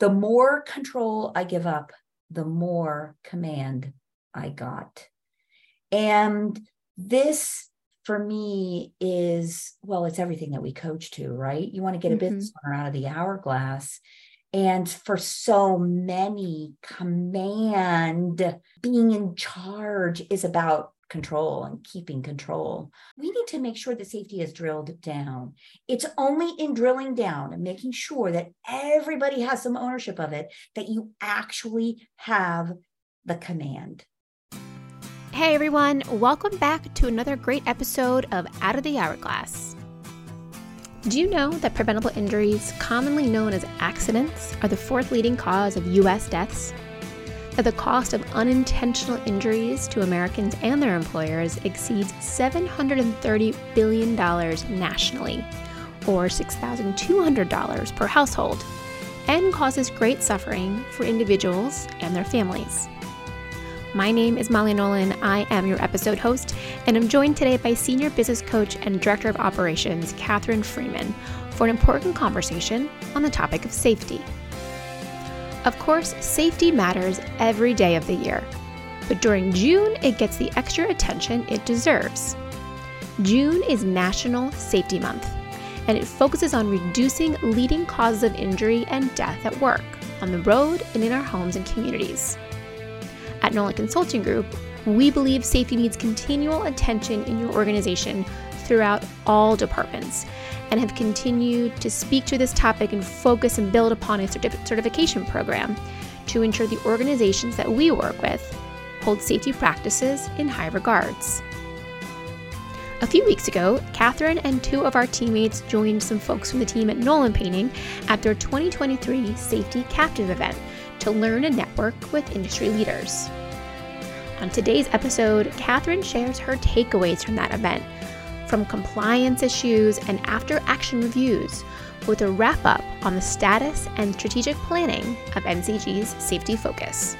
the more control I give up, the more command I got. And this for me is well, it's everything that we coach to, right? You want to get a mm-hmm. business owner out of the hourglass. And for so many, command, being in charge is about control and keeping control. We need to make sure that safety is drilled down. It's only in drilling down and making sure that everybody has some ownership of it that you actually have the command. Hey everyone, welcome back to another great episode of Out of the Hourglass. Do you know that preventable injuries, commonly known as accidents, are the fourth leading cause of US deaths? That the cost of unintentional injuries to Americans and their employers exceeds $730 billion nationally, or $6,200 per household, and causes great suffering for individuals and their families. My name is Molly Nolan. I am your episode host, and I'm joined today by Senior Business Coach and Director of Operations, Kathryn Freeman, for an important conversation on the topic of safety. Of course, safety matters every day of the year, but during June, it gets the extra attention it deserves. June is National Safety Month, and it focuses on reducing leading causes of injury and death at work, on the road, and in our homes and communities. At Nolan Consulting Group, we believe safety needs continual attention in your organization throughout all departments and have continued to speak to this topic and focus and build upon a certif- certification program to ensure the organizations that we work with hold safety practices in high regards. A few weeks ago, Kathryn and two of our teammates joined some folks from the team at Nolan Painting at their 2023 Safety Captive event to learn and network with industry leaders. On today's episode, Kathryn shares her takeaways from that event, from compliance issues and after action reviews, with a wrap up on the status and strategic planning of NCG's safety focus.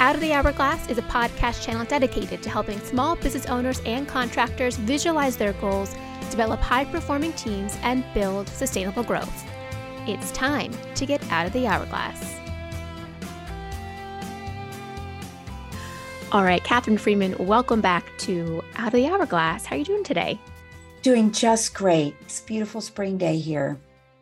Out of the Hourglass is a podcast channel dedicated to helping small business owners and contractors visualize their goals, develop high performing teams, and build sustainable growth. It's time to get out of the hourglass. All right, Kathryn Freeman, welcome back to Out of the Hourglass. How are you doing today? Doing just great. It's a beautiful spring day here.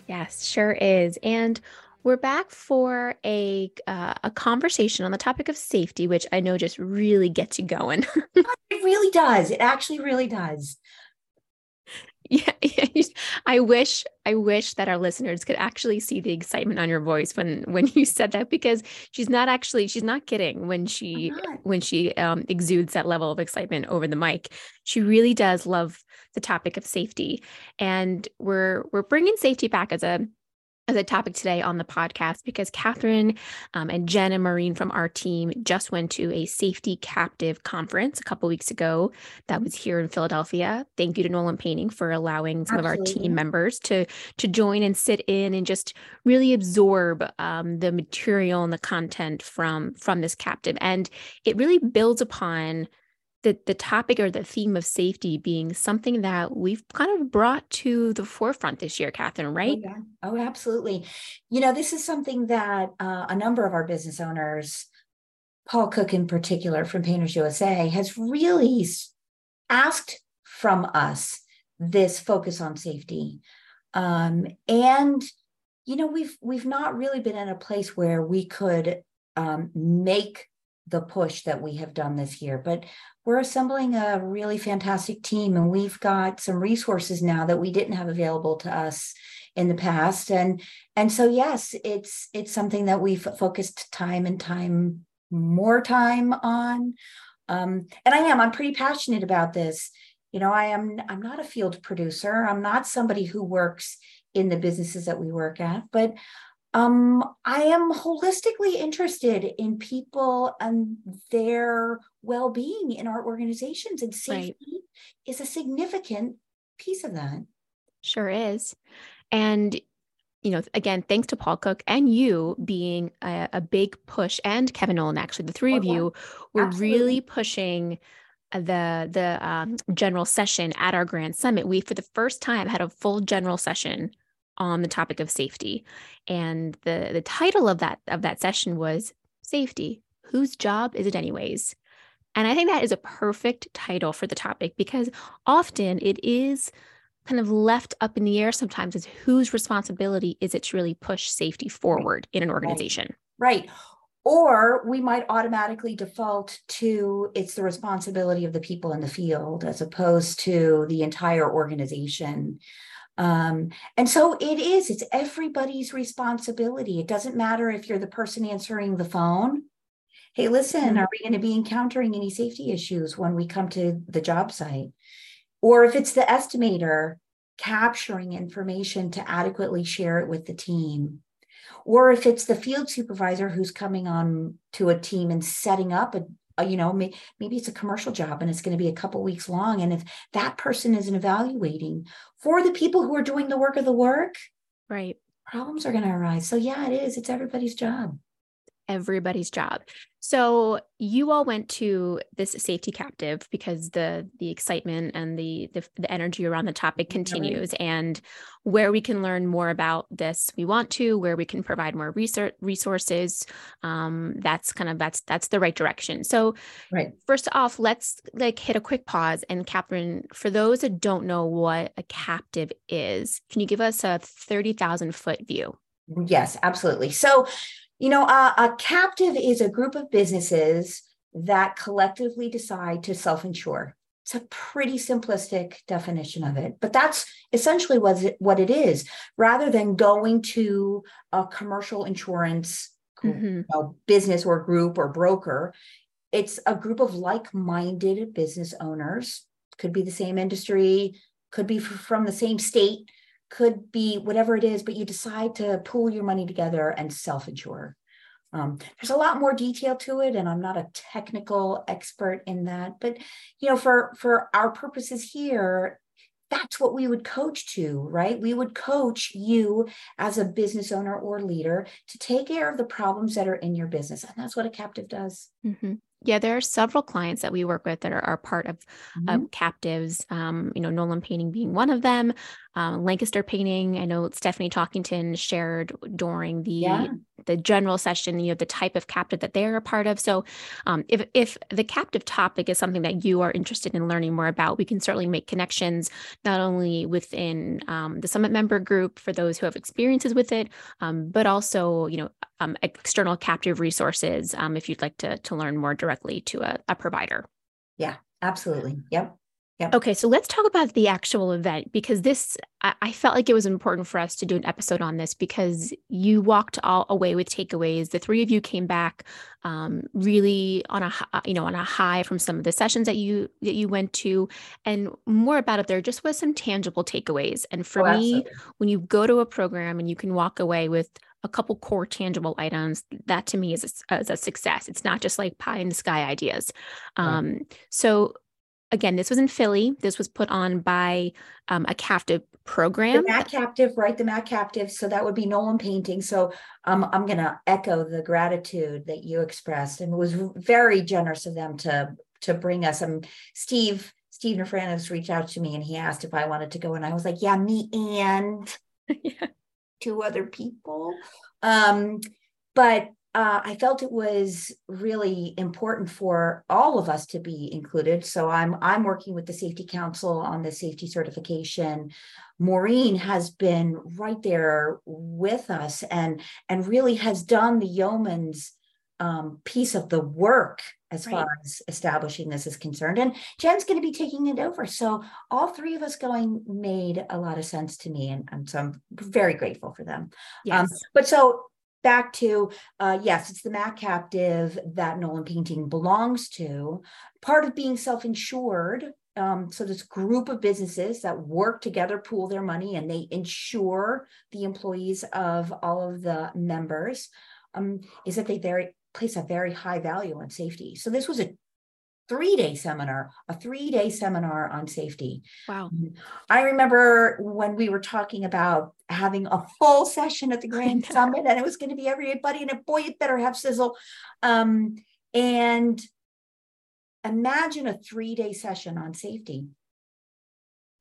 Yes, sure is. And we're back for a uh, a conversation on the topic of safety, which I know just really gets you going. it really does. It actually really does. Yeah, I wish I wish that our listeners could actually see the excitement on your voice when when you said that because she's not actually she's not kidding when she when she um, exudes that level of excitement over the mic. She really does love the topic of safety, and we're we're bringing safety back as a as a topic today on the podcast because Catherine um, and Jen and Maureen from our team just went to a safety captive conference a couple weeks ago that was here in Philadelphia. Thank you to Nolan Painting for allowing some Absolutely. of our team members to to join and sit in and just really absorb um, the material and the content from from this captive. And it really builds upon the the topic or the theme of safety being something that we've kind of brought to the forefront this year, Kathryn, oh, right? Oh, yeah. oh absolutely. You know, this is something that uh, a number of our business owners, Paul Cook in particular from Painters USA, has really asked from us this focus on safety. Um, and you know, we've we've not really been in a place where we could um, make the push that we have done this year. But we're assembling a really fantastic team, and we've got some resources now that we didn't have available to us in the past. And and so yes, it's it's something that we've focused time and time more time on. Um, and I am I'm pretty passionate about this. You know, I am I'm not a field producer. I'm not somebody who works in the businesses that we work at, but um, I am holistically interested in people and their well being in our organizations, and safety right. is a significant piece of that. Sure is. And you know, again, thanks to Paul Cook and you being a, a big push, and Kevin Nolan, actually, the three oh, of yeah. you were Absolutely. really pushing the the um, general session at our grand summit. We, for the first time, had a full general session on the topic of safety. And the the title of that of that session was Safety. Whose job is it anyways? And I think that is a perfect title for the topic because often it is kind of left up in the air sometimes is whose responsibility is it to really push safety forward in an organization. Right. right. Or we might automatically default to it's the responsibility of the people in the field as opposed to the entire organization. Um, and so it is, it's everybody's responsibility. It doesn't matter if you're the person answering the phone. Hey, listen, mm-hmm. are we going to be encountering any safety issues when we come to the job site? Or if it's the estimator capturing information to adequately share it with the team. Or if it's the field supervisor who's coming on to a team and setting up a, Uh, you know maybe it's a commercial job and it's going to be a couple weeks long. And if that person isn't evaluating for the people who are doing the work of the work right. problems are going to arise. So yeah it is. It's everybody's job everybody's job. So you all went to this safety captive because the the excitement and the the, the energy around the topic continues. And where we can learn more about this we want to where we can provide more research resources um, that's kind of that's that's the right direction. So right. first off let's like hit a quick pause. And kathryn for those that don't know what a captive is can you give us a 30000 foot view? Yes absolutely. So you know, uh, a captive is a group of businesses that collectively decide to self insure. It's a pretty simplistic definition of it, but that's essentially what it, what it is. Rather than going to a commercial insurance mm-hmm. you know, business or group or broker, it's a group of like minded business owners, could be the same industry, could be from the same state, could be whatever it is, but you decide to pool your money together and self insure. Um, there's a lot more detail to it, and I'm not a technical expert in that. But you know, for for our purposes here, that's what we would coach to, right? We would coach you as a business owner or leader to take care of the problems that are in your business, and that's what a captive does. Mm-hmm. Yeah, there are several clients that we work with that are, are part of, mm-hmm. of captives. Um, you know, Nolan Painting being one of them. Um, Lancaster Painting. I know Stephanie Talkington shared during the yeah. the general session. You know, the type of captive that they are a part of. So, um, if if the captive topic is something that you are interested in learning more about, we can certainly make connections not only within um, the summit member group for those who have experiences with it, um, but also you know um, external captive resources if you'd like to to learn more directly to a, a provider. Yeah, absolutely. Yep. Yep. Okay, so let's talk about the actual event because this, I, I, felt like it was important for us to do an episode on this because you walked all away with takeaways. The three of you came back um, really on a, you know, on a high from some of the sessions that you that you went to, and more about it. There just was some tangible takeaways. And for oh, me, when you go to a program and you can walk away with a couple core tangible items that to me is a, is a success it's not just like pie in the sky ideas um, right. so again this was in philly. This was put on by um, a captive program. The mac captive right the mac captive so that would be nolan painting. So um, i'm going to echo the gratitude that you expressed and it was very generous of them to to bring us. Um steve steve Nafranos reached out to me and he asked if i wanted to go and i was like yeah me and yeah. to other people. Um, but uh, I felt it was really important for all of us to be included. So I'm I'm working with the Safety Council on the safety certification. Maureen has been right there with us and and really has done the yeoman's um, piece of the work as right. far as establishing this is concerned. And Jen's going to be taking it over. So all three of us going made a lot of sense to me. And, and so I'm very grateful for them. Um, yes. Um, but so back to uh, yes, it's the Mac captive that Nolan Painting belongs to. Part of being self-insured um, so this group of businesses that work together pool their money and they insure the employees of all of the members um, is that they very place a very high value on safety. So this was a three day seminar, a three day seminar on safety. Wow. I remember when we were talking about having a full session at the Grand Summit and it was going to be everybody and boy, it better have sizzle. Um, and imagine a three day session on safety.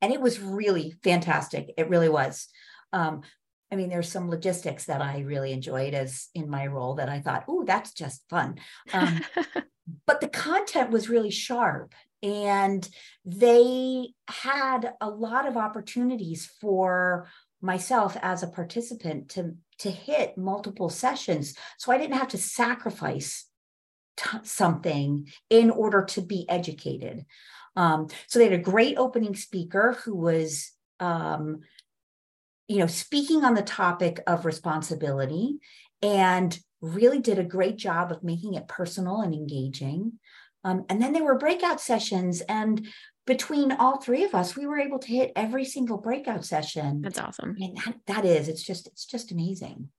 And it was really fantastic. It really was. Um, I mean, there's some logistics that I really enjoyed as in my role that I thought, oh, that's just fun. Um, but the content was really sharp and they had a lot of opportunities for myself as a participant to to hit multiple sessions so i didn't have to sacrifice t- something in order to be educated um, so they had a great opening speaker who was um, you know speaking on the topic of responsibility and really did a great job of making it personal and engaging um, and then there were breakout sessions and between all three of us, we were able to hit every single breakout session. That's awesome. I mean, that, that is, it's just, it's just amazing.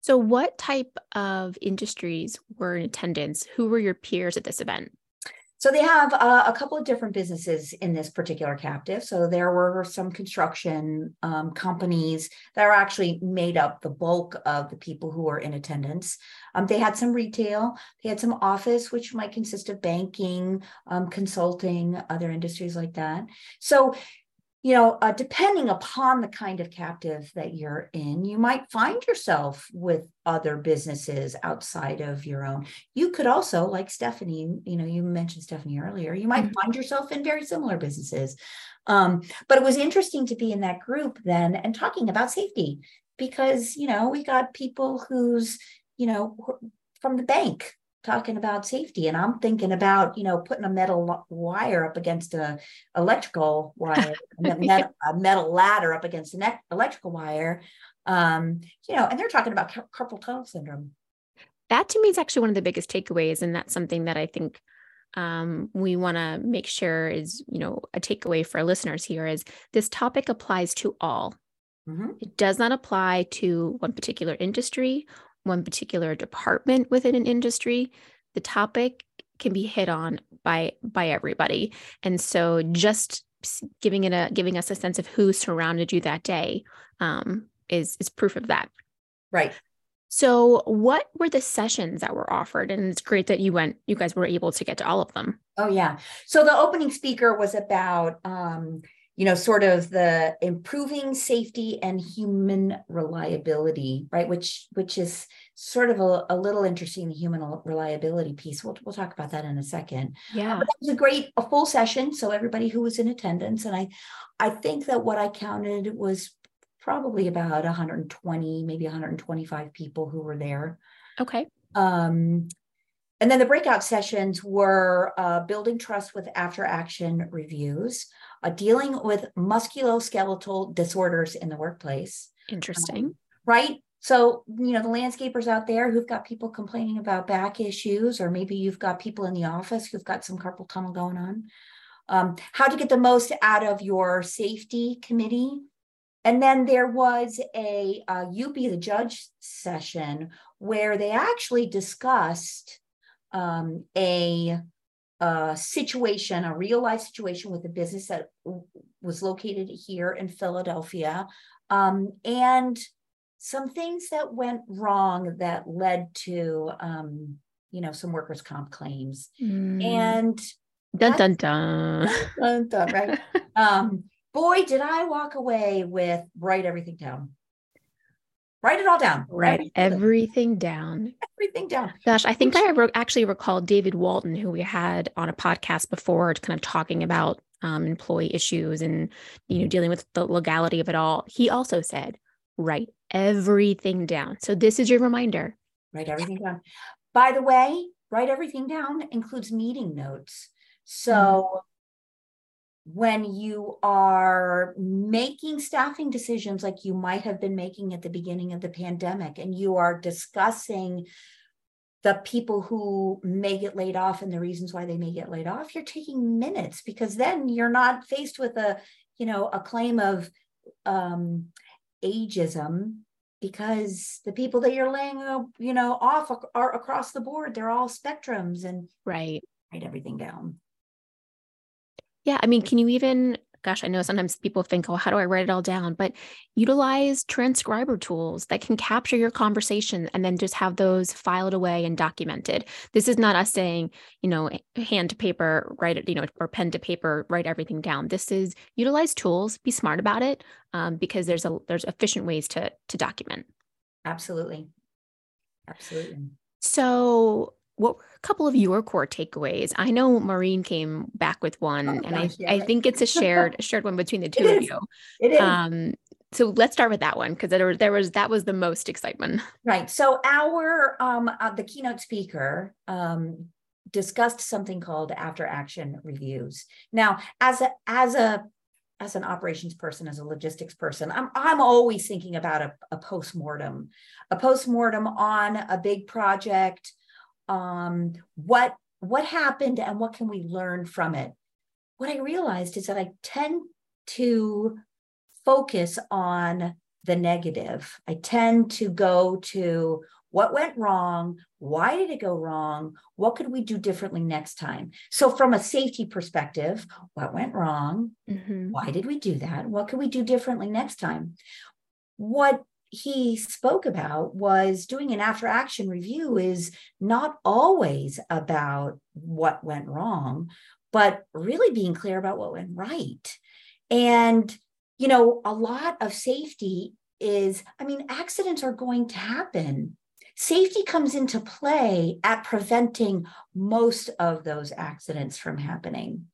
So, what type of industries were in attendance? Who were your peers at this event? So they have uh, a couple of different businesses in this particular captive. So there were some construction um, companies that are actually made up the bulk of the people who were in attendance. Um, they had some retail, they had some office, which might consist of banking, um, consulting, other industries like that. So you know, uh, depending upon the kind of captive that you're in, you might find yourself with other businesses outside of your own. You could also, like Stephanie, you know, you mentioned Stephanie earlier, you might mm-hmm. find yourself in very similar businesses. Um, but it was interesting to be in that group then and talking about safety because, you know, we got people who's, you know, from the bank talking about safety and i'm thinking about you know putting a metal wire up against a electrical wire a, metal, ladder up against an electrical wire um you know and they're talking about carpal tunnel syndrome that to me is actually one of the biggest takeaways and that's something that i think um, we want to make sure is you know a takeaway for our listeners here is this topic applies to all mm-hmm. it does not apply to one particular industry one particular department within an industry, the topic can be hit on by by everybody. And so just giving it a giving us a sense of who surrounded you that day um, is is proof of that. Right. So, what were the sessions that were offered? And it's great that you went, you guys were able to get to all of them. Oh, yeah. So, the opening speaker was about um, you know, sort of the improving safety and human reliability, right? Which which is sort of a, a little interesting, the human reliability piece. We'll we'll talk about that in a second. Yeah, but that was a great a full session. So everybody who was in attendance, and I I think that what I counted was probably about 120, maybe 125 people who were there. Okay. Um, and then the breakout sessions were uh, building trust with after action reviews, uh, dealing with musculoskeletal disorders in the workplace. Interesting. Um, right? So, you know, the landscapers out there who've got people complaining about back issues, or maybe you've got people in the office who've got some carpal tunnel going on. Um, how to get the most out of your safety committee. And then there was a uh, you be the judge session where they actually discussed um, a, a situation, a real life situation with a business that was located here in Philadelphia, um, and some things that went wrong that led to, um, you know, some workers' comp claims. Mm. And dun dun dun. dun, dun right. um, boy, did I walk away with write everything down. Write it all down. Write everything down. Everything down. Gosh, I think I re- actually recall David Walton, who we had on a podcast before, kind of talking about um, employee issues and you know dealing with the legality of it all. He also said, write everything down. So this is your reminder. Write everything down. By the way, write everything down includes meeting notes. So mm-hmm when you are making staffing decisions like you might have been making at the beginning of the pandemic and you are discussing the people who may get laid off and the reasons why they may get laid off you're taking minutes because then you're not faced with a you know a claim of um ageism because the people that you're laying you know off are across the board they're all spectrums and right. write everything down yeah, I mean, can you even gosh, I know sometimes people think, oh, how do I write it all down? But utilize transcriber tools that can capture your conversation and then just have those filed away and documented. This is not us saying, you know, hand to paper, write it, you know, or pen to paper, write everything down. This is utilize tools, be smart about it, um, because there's a there's efficient ways to to document. Absolutely. Absolutely. So what were a couple of your core takeaways? I know Maureen came back with one, oh, and gosh, I, yeah, I think it's a shared a shared one between the two of you. It is. Um, so let's start with that one because there, there was that was the most excitement. Right. So our um uh, the keynote speaker um discussed something called after action reviews. Now, as a as a as an operations person, as a logistics person, I'm I'm always thinking about a, a post-mortem, a post-mortem on a big project um, what what happened and what can we learn from it? What i realized is that i tend to focus on the negative. I tend to go to what went wrong why did it go wrong what could we do differently next time? So from a safety perspective what went wrong? Mm-hmm. why did we do that? What could we do differently next time? What he spoke about was doing an after action review is not always about what went wrong, but really being clear about what went right. And, you know, a lot of safety is, I mean, accidents are going to happen. Safety comes into play at preventing most of those accidents from happening.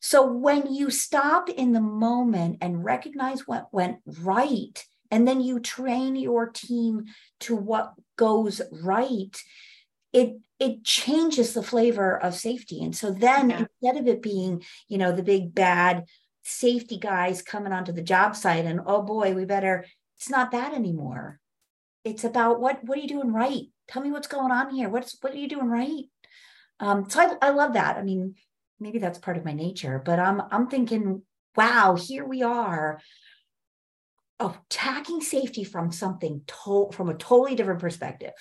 So when you stop in the moment and recognize what went right and then you train your team to what goes right it it changes the flavor of safety. And so then yeah. instead of it being you know the big bad safety guys coming onto the job site and oh boy we better it's not that anymore. It's about what what are you doing right? Tell me what's going on here. What's what are you doing right? Um so i, I love that. I mean maybe that's part of my nature but i'm i'm thinking wow here we are attacking safety from something to- from a totally different perspective.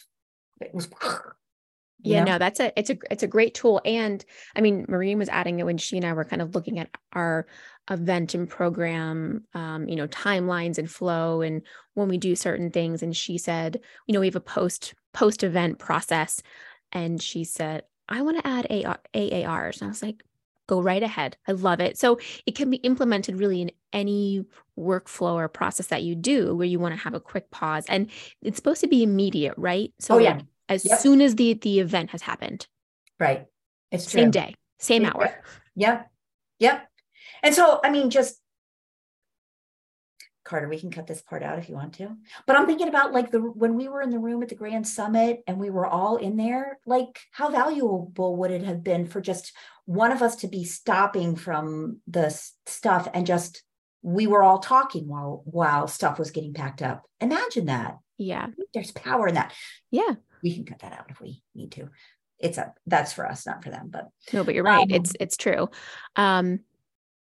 It was yeah, know? no, that's a it's a it's a great tool. And I mean, Maureen was adding it when she and I were kind of looking at our event and program, um, you know, timelines and flow and when we do certain things. And she said, you know, we have a post post event process. And she said, I want to add a AARs. And I was like, go right ahead. I love it. So it can be implemented really in any workflow or process that you do where you want to have a quick pause. And it's supposed to be immediate, right? So oh, yeah. Like as yep. soon as the the event has happened. Right. It's same day, same hour. Yep. Yep. And so I mean just Carter, we can cut this part out if you want to. But I'm thinking about like the when we were in the room at the Grand Summit and we were all in there, like how valuable would it have been for just one of us to be stopping from the stuff and just we were all talking while while stuff was getting packed up. Imagine that. Yeah. There's power in that. Yeah. We can cut that out if we need to. It's a that's for us, not for them. But no, but you're right. Um, it's it's true. Um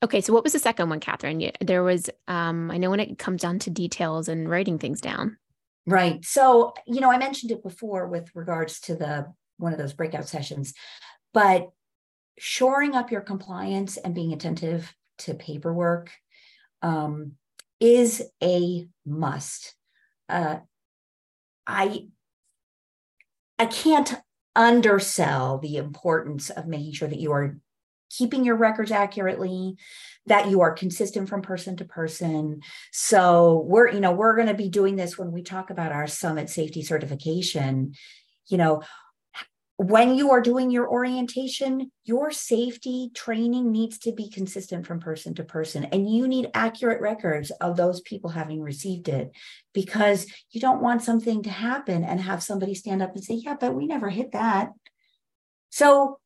okay, so what was the second one, Kathryn? There was um I know when it comes down to details and writing things down. Right. So, you know, I mentioned it before with regards to the one of those breakout sessions, but shoring up your compliance and being attentive to paperwork um, is a must. Uh, I I can't undersell the importance of making sure that you are keeping your records accurately that you are consistent from person to person so we're you know we're going to be doing this when we talk about our summit safety certification you know when you are doing your orientation, your safety training needs to be consistent from person to person. And you need accurate records of those people having received it because you don't want something to happen and have somebody stand up and say, Yeah, but we never hit that. So,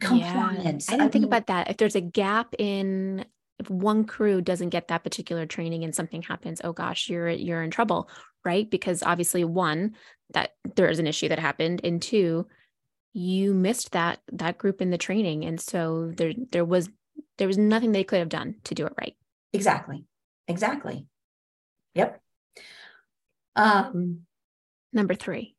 compliance. Yeah. I didn't I think mean, about that. If there's a gap in if one crew doesn't get that particular training and something happens oh gosh you're you're in trouble right because obviously one that there is an issue that happened and two you missed that that group in the training and so there there was there was nothing they could have done to do it right exactly exactly yep um number 3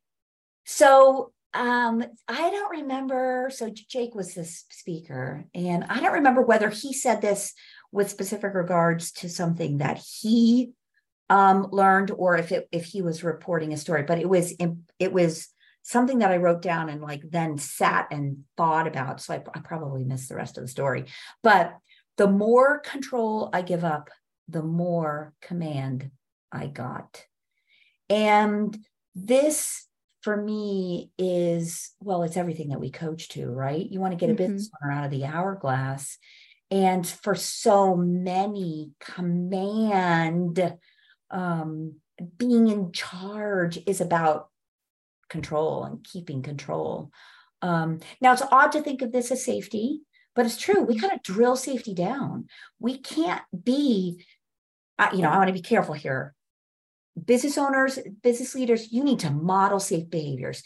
so um i don't remember so jake was the speaker and i don't remember whether he said this with specific regards to something that he um, learned or if it if he was reporting a story but it was it was something that i wrote down and like then sat and thought about so I, I probably missed the rest of the story. But the more control i give up the more command i got. And this for me is well it's everything that we coach to right you want to get a mm-hmm. business owner out of the hourglass and for so many command um, being in charge is about control and keeping control. Um, now, it's odd to think of this as safety, but it's true. We kind of drill safety down. We can't be, you know, I want to be careful here. Business owners, business leaders, you need to model safe behaviors.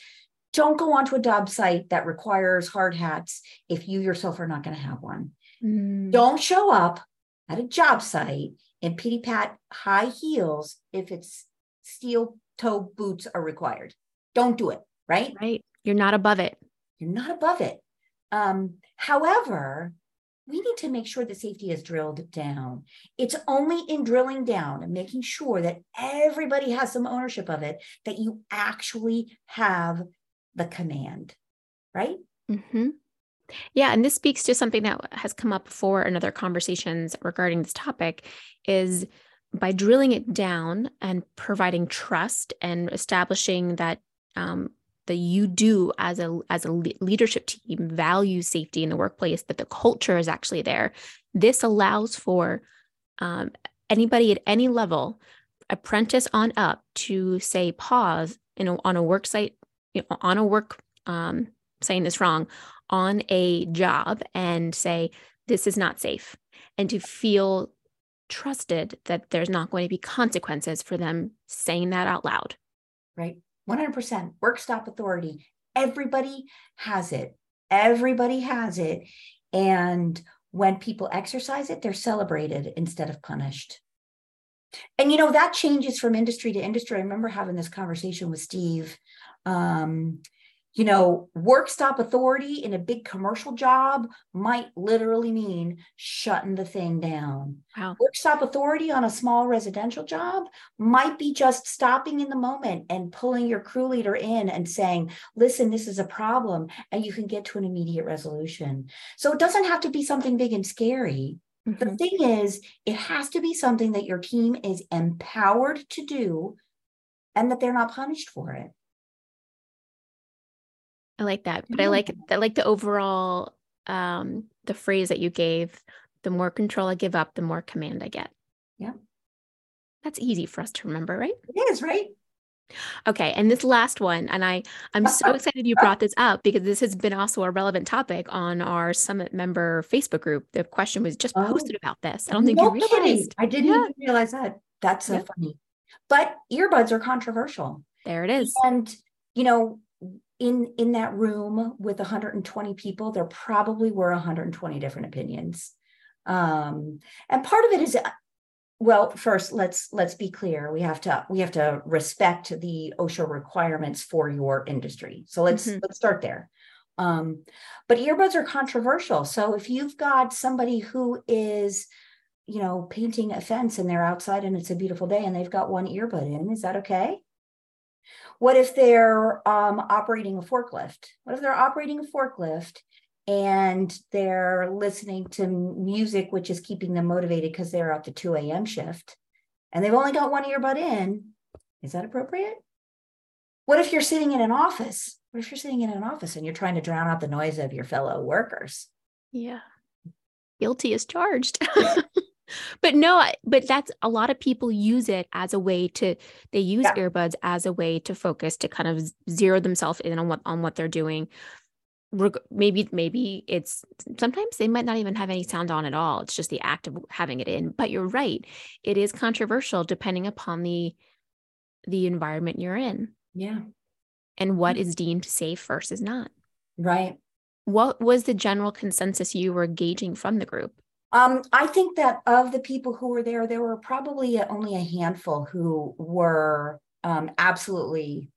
Don't go onto a job site that requires hard hats if you yourself are not going to have one. Mm. Don't show up at a job site in pity pat high heels if it's steel toe boots are required. Don't do it, right? Right. You're not above it. You're not above it. Um, however, we need to make sure the safety is drilled down. It's only in drilling down and making sure that everybody has some ownership of it that you actually have the command, right? Mm-hmm. Yeah, and this speaks to something that has come up before in other conversations regarding this topic is by drilling it down and providing trust and establishing that um, that you do as a as a leadership team value safety in the workplace that the culture is actually there this allows for um, anybody at any level apprentice on up to say pause you know on a work site you know, on a work um, saying this wrong on a job and say, this is not safe, and to feel trusted that there's not going to be consequences for them saying that out loud. Right. 100% work stop authority. Everybody has it. Everybody has it. And when people exercise it, they're celebrated instead of punished. And you know, that changes from industry to industry. I remember having this conversation with Steve um, you know, work stop authority in a big commercial job might literally mean shutting the thing down. Wow. Work stop authority on a small residential job might be just stopping in the moment and pulling your crew leader in and saying, listen, this is a problem, and you can get to an immediate resolution. So it doesn't have to be something big and scary. Mm-hmm. The thing is, it has to be something that your team is empowered to do and that they're not punished for it. I like that. But I like I like the overall um the phrase that you gave, the more control I give up, the more command I get. Yeah. That's easy for us to remember, right? It is, right? Okay, and this last one, and I I'm so excited you brought this up because this has been also a relevant topic on our summit member Facebook group. The question was just oh. posted about this. I don't think no you realized. Kidding. I didn't yeah. even realize that. That's so funny. But earbuds are controversial. There it is. And you know, in in that room with 120 people there probably were 120 different opinions. Um, and part of it is well first let's let's be clear. We have to we have to respect the osha requirements for your industry. So let's mm-hmm. let's start there. Um, but earbuds are controversial. So if you've got somebody who is you know painting a fence and they're outside and it's a beautiful day and they've got one earbud in is that okay what if they're um, operating a forklift? What if they're operating a forklift and they're listening to music, which is keeping them motivated because they're at the 2 a.m. shift and they've only got one earbud in? Is that appropriate? What if you're sitting in an office? What if you're sitting in an office and you're trying to drown out the noise of your fellow workers? Yeah. Guilty is charged. but no but that's a lot of people use it as a way to they use yeah. earbuds as a way to focus to kind of zero themselves in on what on what they're doing. Maybe maybe it's sometimes they might not even have any sound on at all. It's just the act of having it in. But you're right. It is controversial depending upon the the environment you're in. Yeah. And what mm-hmm. is deemed safe versus not. Right. What was the general consensus you were gauging from the group um, I think that of the people who were there, there were probably only a handful who were um, absolutely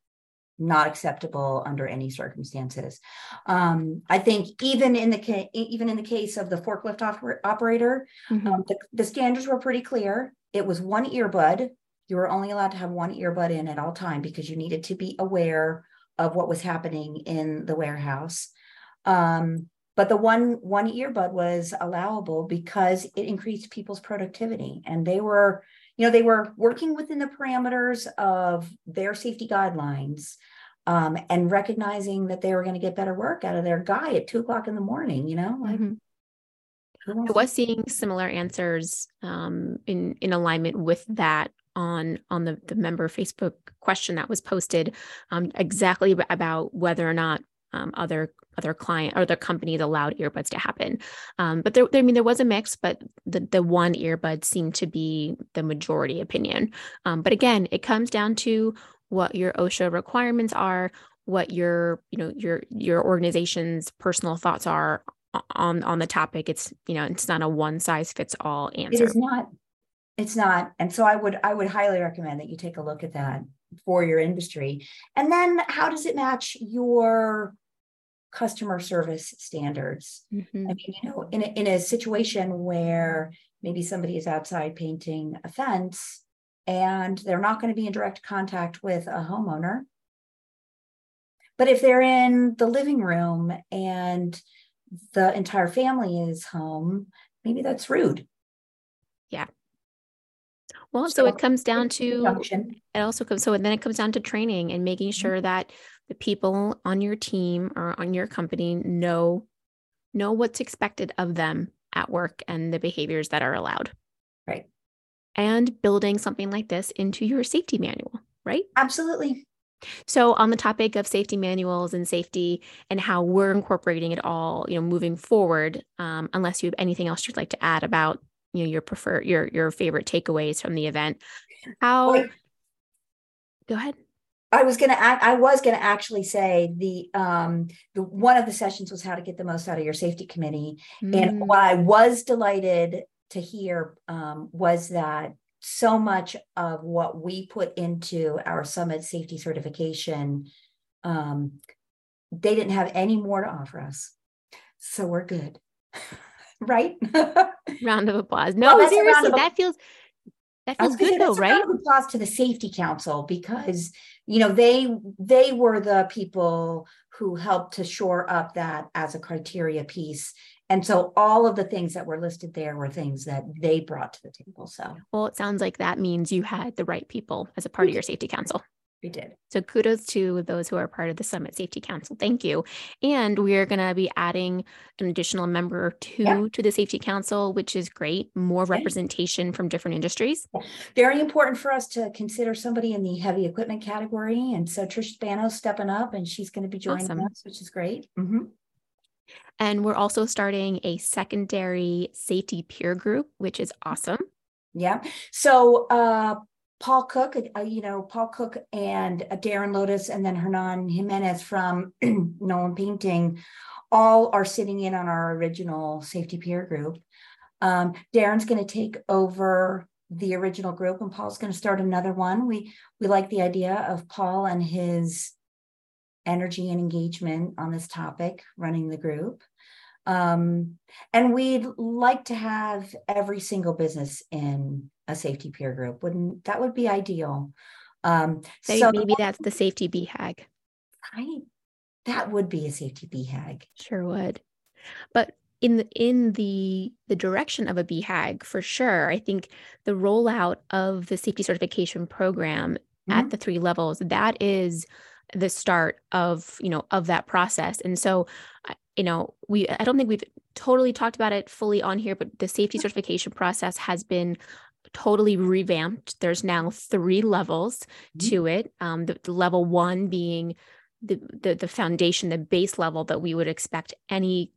not acceptable under any circumstances. Um, I think even in the ca- even in the case of the forklift oper- operator, mm-hmm. um, the, the standards were pretty clear. It was one earbud. You were only allowed to have one earbud in at all time because you needed to be aware of what was happening in the warehouse. Um, but the one one earbud was allowable because it increased people's productivity, and they were you know, they were working within the parameters of their safety guidelines um, and recognizing that they were going to get better work out of their guy at two o'clock in the morning, you know, like, mm-hmm. I was seeing similar answers um, in in alignment with that on on the the member Facebook question that was posted um, exactly about whether or not um, other other client or the companies allowed earbuds to happen. Um, but there, there, I mean, there was a mix, but the the one earbud seemed to be the majority opinion. Um, but again, it comes down to what your OSHA requirements are, what your you know your your organization's personal thoughts are on on the topic. It's you know it's not a one size fits all answer. It is not. It's not. And so I would I would highly recommend that you take a look at that for your industry. And then how does it match your customer service standards? Mm-hmm. I mean, you know, in a, in a situation where maybe somebody is outside painting a fence and they're not going to be in direct contact with a homeowner. But if they're in the living room and the entire family is home, maybe that's rude. Yeah. Well, so, so it comes down to function. it also comes so then it comes down to training and making mm-hmm. sure that the people on your team or on your company know know what's expected of them at work and the behaviors that are allowed. Right. And building something like this into your safety manual, right? Absolutely. So on the topic of safety manuals and safety and how we're incorporating it all, you know, moving forward, um, unless you have anything else you'd like to add about you know your prefer your your favorite takeaways from the event how go ahead I was gonna I was gonna actually say the um the one of the sessions was how to get the most out of your safety committee. Mm. And what I was delighted to hear um, was that so much of what we put into our summit safety certification, um, they didn't have any more to offer us. So we're good. right? round of applause. No, well, seriously, that feels that feels good though, right? applause to the safety council because you know they they were the people who helped to shore up that as a criteria piece. And so all of the things that were listed there were things that they brought to the table. So well, it sounds like that means you had the right people as a part of your safety council. We did. So kudos to those who are part of the Summit Safety Council. Thank you. And we are going to be adding an additional member or two yeah. to the Safety Council, which is great. More okay. representation from different industries. Very important for us to consider somebody in the heavy equipment category. And so Trish Spano stepping up and she's going to be joining awesome. us, which is great. Mm-hmm. And we're also starting a secondary safety peer group, which is awesome. Yeah. So uh, Paul Cook, uh, you know, Paul Cook and uh, Darren Lotus, and then Hernan Jimenez from Nolan Painting, all are sitting in on our original safety peer group. Um, Darren's going to take over the original group, and Paul's going to start another one. We we like the idea of Paul and his energy and engagement on this topic, running the group. Um, and we'd like to have every single business in a safety peer group. Wouldn't that would be ideal? Um, maybe, so maybe that's the safety BHAG. Right. That would be a safety BHAG. Sure would. But in the in the the direction of a BHAG for sure, I think the rollout of the safety certification program mm-hmm. at the three levels, that is the start of you know of that process and so you know we i don't think we've totally talked about it fully on here but the safety certification process has been totally revamped. There's now three levels mm-hmm. to it. Um, the, the, level one being the, the the foundation, the base level that we would expect any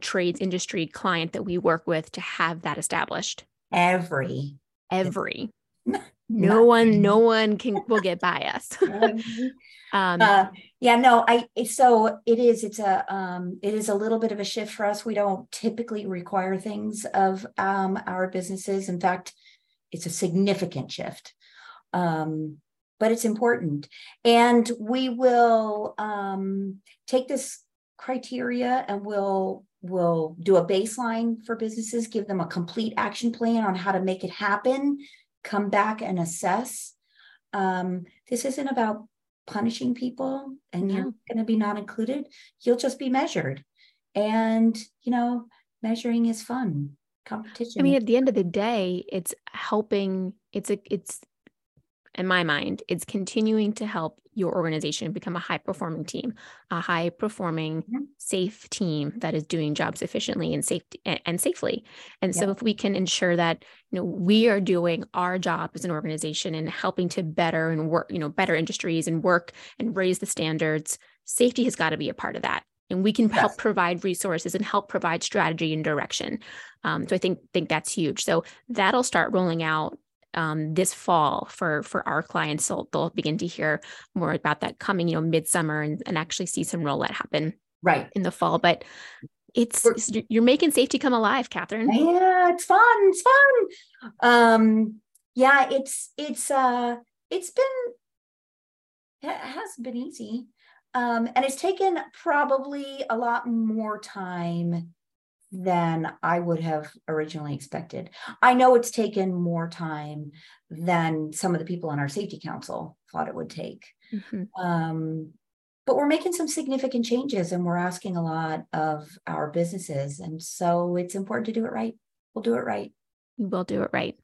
trades industry client that we work with to have that established. Every every. No one no one can will get by us um uh, yeah no i so it is it's a um it is a little bit of a shift for us. We don't typically require things of um our businesses. In fact it's a significant shift. Um, but it's important. And we will um, take this criteria and we'll we'll do a baseline for businesses, give them a complete action plan on how to make it happen, come back and assess. Um, this isn't about punishing people and you're going to be not included. You'll just be measured. And, you know, measuring is fun. Competition. I mean, at the end of the day, it's helping, it's a, it's, in my mind, it's continuing to help your organization become a high performing team, a high performing, mm-hmm. safe team that is doing jobs efficiently and safety and safely. And so if we can ensure that, you know, we are doing our job as an organization and helping to better and work, you know, better industries and work and raise the standards, safety has got to be a part of that. And we can yes. help provide resources and help provide strategy and direction. Um, so I think think that's huge. So that'll start rolling out um, this fall for for our clients. So they'll begin to hear more about that coming, you know, midsummer and, and actually see some rollout happen right in the fall. But it's, it's you're making safety come alive, Kathryn. Yeah, it's fun. It's fun. Um, yeah, it's it's uh it's been it hasn't been easy. Um, and it's taken probably a lot more time than I would have originally expected. I know it's taken more time than some of the people on our safety council thought it would take. Mm-hmm. Um, but we're making some significant changes and we're asking a lot of our businesses. And so it's important to do it right. We'll do it right. We will do it right.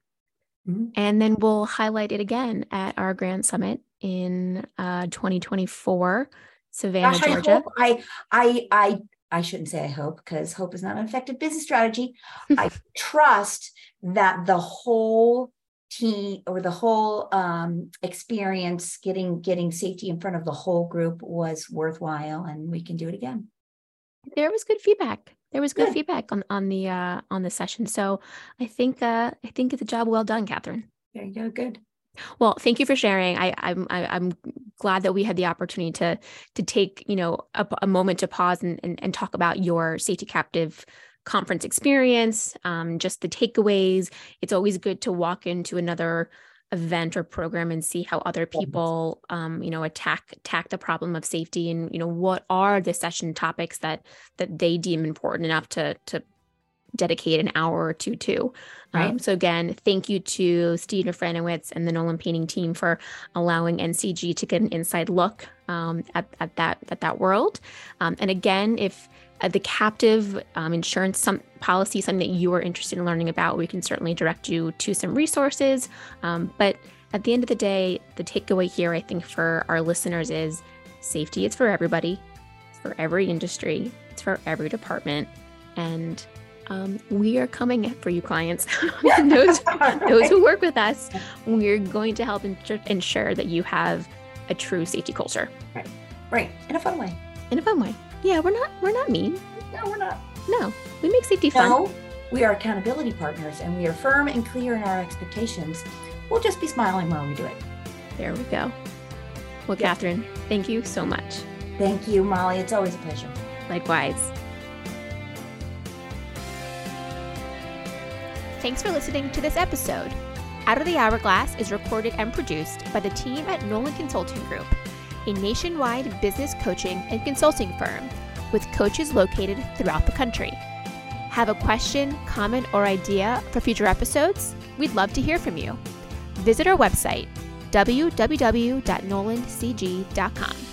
Mm-hmm. And then we'll highlight it again at our Grand Summit in uh, 2024. Savannah, Gosh, Georgia. I, I, I, I shouldn't say I hope because hope is not an effective business strategy. I trust that the whole team or the whole um, experience getting getting safety in front of the whole group was worthwhile, and we can do it again. There was good feedback. There was good, good. feedback on on the uh, on the session. So I think uh, I think it's a job well done, Kathryn. There you go. Good. Well, thank you for sharing. I, I'm I, am i am glad that we had the opportunity to to take you know a, a moment to pause and, and, and talk about your safety captive conference experience, um, just the takeaways. It's always good to walk into another event or program and see how other people um, you know attack attack the problem of safety and you know what are the session topics that that they deem important enough to to dedicate an hour or two to. Right. Um, so again, thank you to Steve Franowitz and the Nolan Painting team for allowing NCG to get an inside look um, at, at that at that world. Um, and again, if uh, the captive um, insurance some policy is something that you are interested in learning about, we can certainly direct you to some resources. Um, but at the end of the day, the takeaway here, I think, for our listeners is safety is for everybody, it's for every industry, it's for every department, and um, we are coming for you clients. Those, those who work with us we're going to help ensure that you have a true safety culture. Right. Right. In a fun way. In a fun way. Yeah we're not we're not mean. No we're not. No we make safety fun. No we are accountability partners and we are firm and clear in our expectations. We'll just be smiling while we do it. There we go. Well yeah. kathryn thank you so much. Thank you molly. It's always a pleasure. Likewise Thanks for listening to this episode. Out of the Hourglass is recorded and produced by the team at Nolan Consulting Group, a nationwide business coaching and consulting firm with coaches located throughout the country. Have a question, comment, or idea for future episodes? We'd love to hear from you. Visit our website, www.nolancg.com.